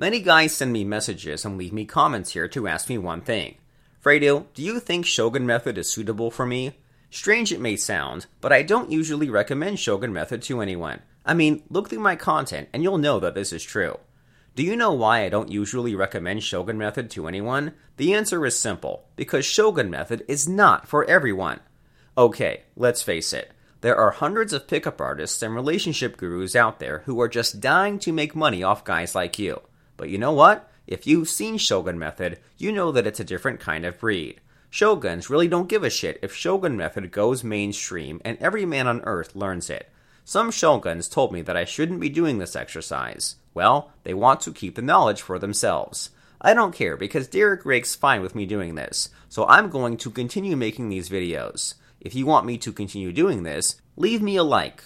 Many guys send me messages and leave me comments here to ask me one thing. Fredo, do you think Shogun Method is suitable for me? Strange it may sound, but I don't usually recommend Shogun Method to anyone. I mean, look through my content and you'll know that this is true. Do you know why I don't usually recommend Shogun Method to anyone? The answer is simple because Shogun Method is not for everyone. Okay, let's face it. There are hundreds of pickup artists and relationship gurus out there who are just dying to make money off guys like you. But you know what? If you've seen Shogun Method, you know that it's a different kind of breed. Shoguns really don't give a shit if Shogun Method goes mainstream and every man on earth learns it. Some shoguns told me that I shouldn't be doing this exercise. Well, they want to keep the knowledge for themselves. I don't care because Derek Rake's fine with me doing this, so I'm going to continue making these videos. If you want me to continue doing this, leave me a like.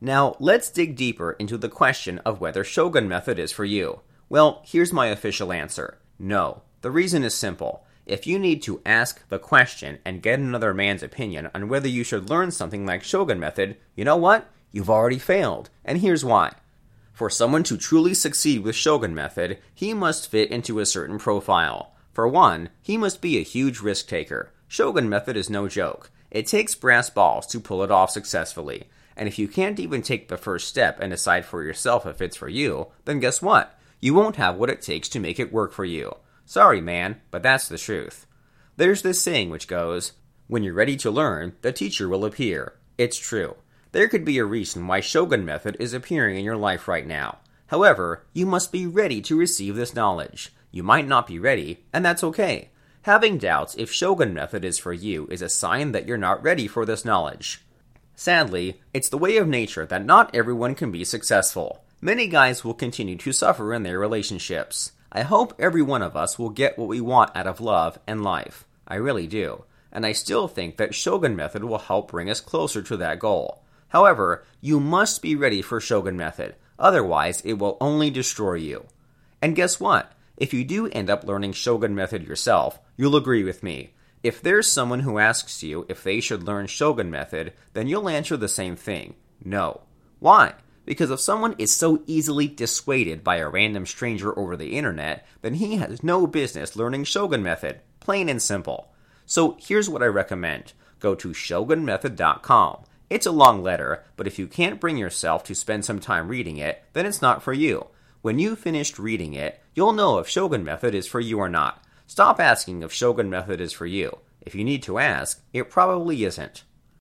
Now, let's dig deeper into the question of whether Shogun Method is for you. Well, here's my official answer no. The reason is simple. If you need to ask the question and get another man's opinion on whether you should learn something like Shogun Method, you know what? You've already failed. And here's why. For someone to truly succeed with Shogun Method, he must fit into a certain profile. For one, he must be a huge risk taker. Shogun Method is no joke. It takes brass balls to pull it off successfully. And if you can't even take the first step and decide for yourself if it's for you, then guess what? You won't have what it takes to make it work for you. Sorry, man, but that's the truth. There's this saying which goes, When you're ready to learn, the teacher will appear. It's true. There could be a reason why Shogun Method is appearing in your life right now. However, you must be ready to receive this knowledge. You might not be ready, and that's okay. Having doubts if Shogun Method is for you is a sign that you're not ready for this knowledge. Sadly, it's the way of nature that not everyone can be successful. Many guys will continue to suffer in their relationships. I hope every one of us will get what we want out of love and life. I really do. And I still think that Shogun Method will help bring us closer to that goal. However, you must be ready for Shogun Method, otherwise, it will only destroy you. And guess what? If you do end up learning Shogun Method yourself, you'll agree with me. If there's someone who asks you if they should learn Shogun Method, then you'll answer the same thing no. Why? Because if someone is so easily dissuaded by a random stranger over the internet, then he has no business learning Shogun Method. Plain and simple. So here's what I recommend go to shogunmethod.com. It's a long letter, but if you can't bring yourself to spend some time reading it, then it's not for you. When you've finished reading it, you'll know if Shogun Method is for you or not. Stop asking if Shogun Method is for you. If you need to ask, it probably isn't.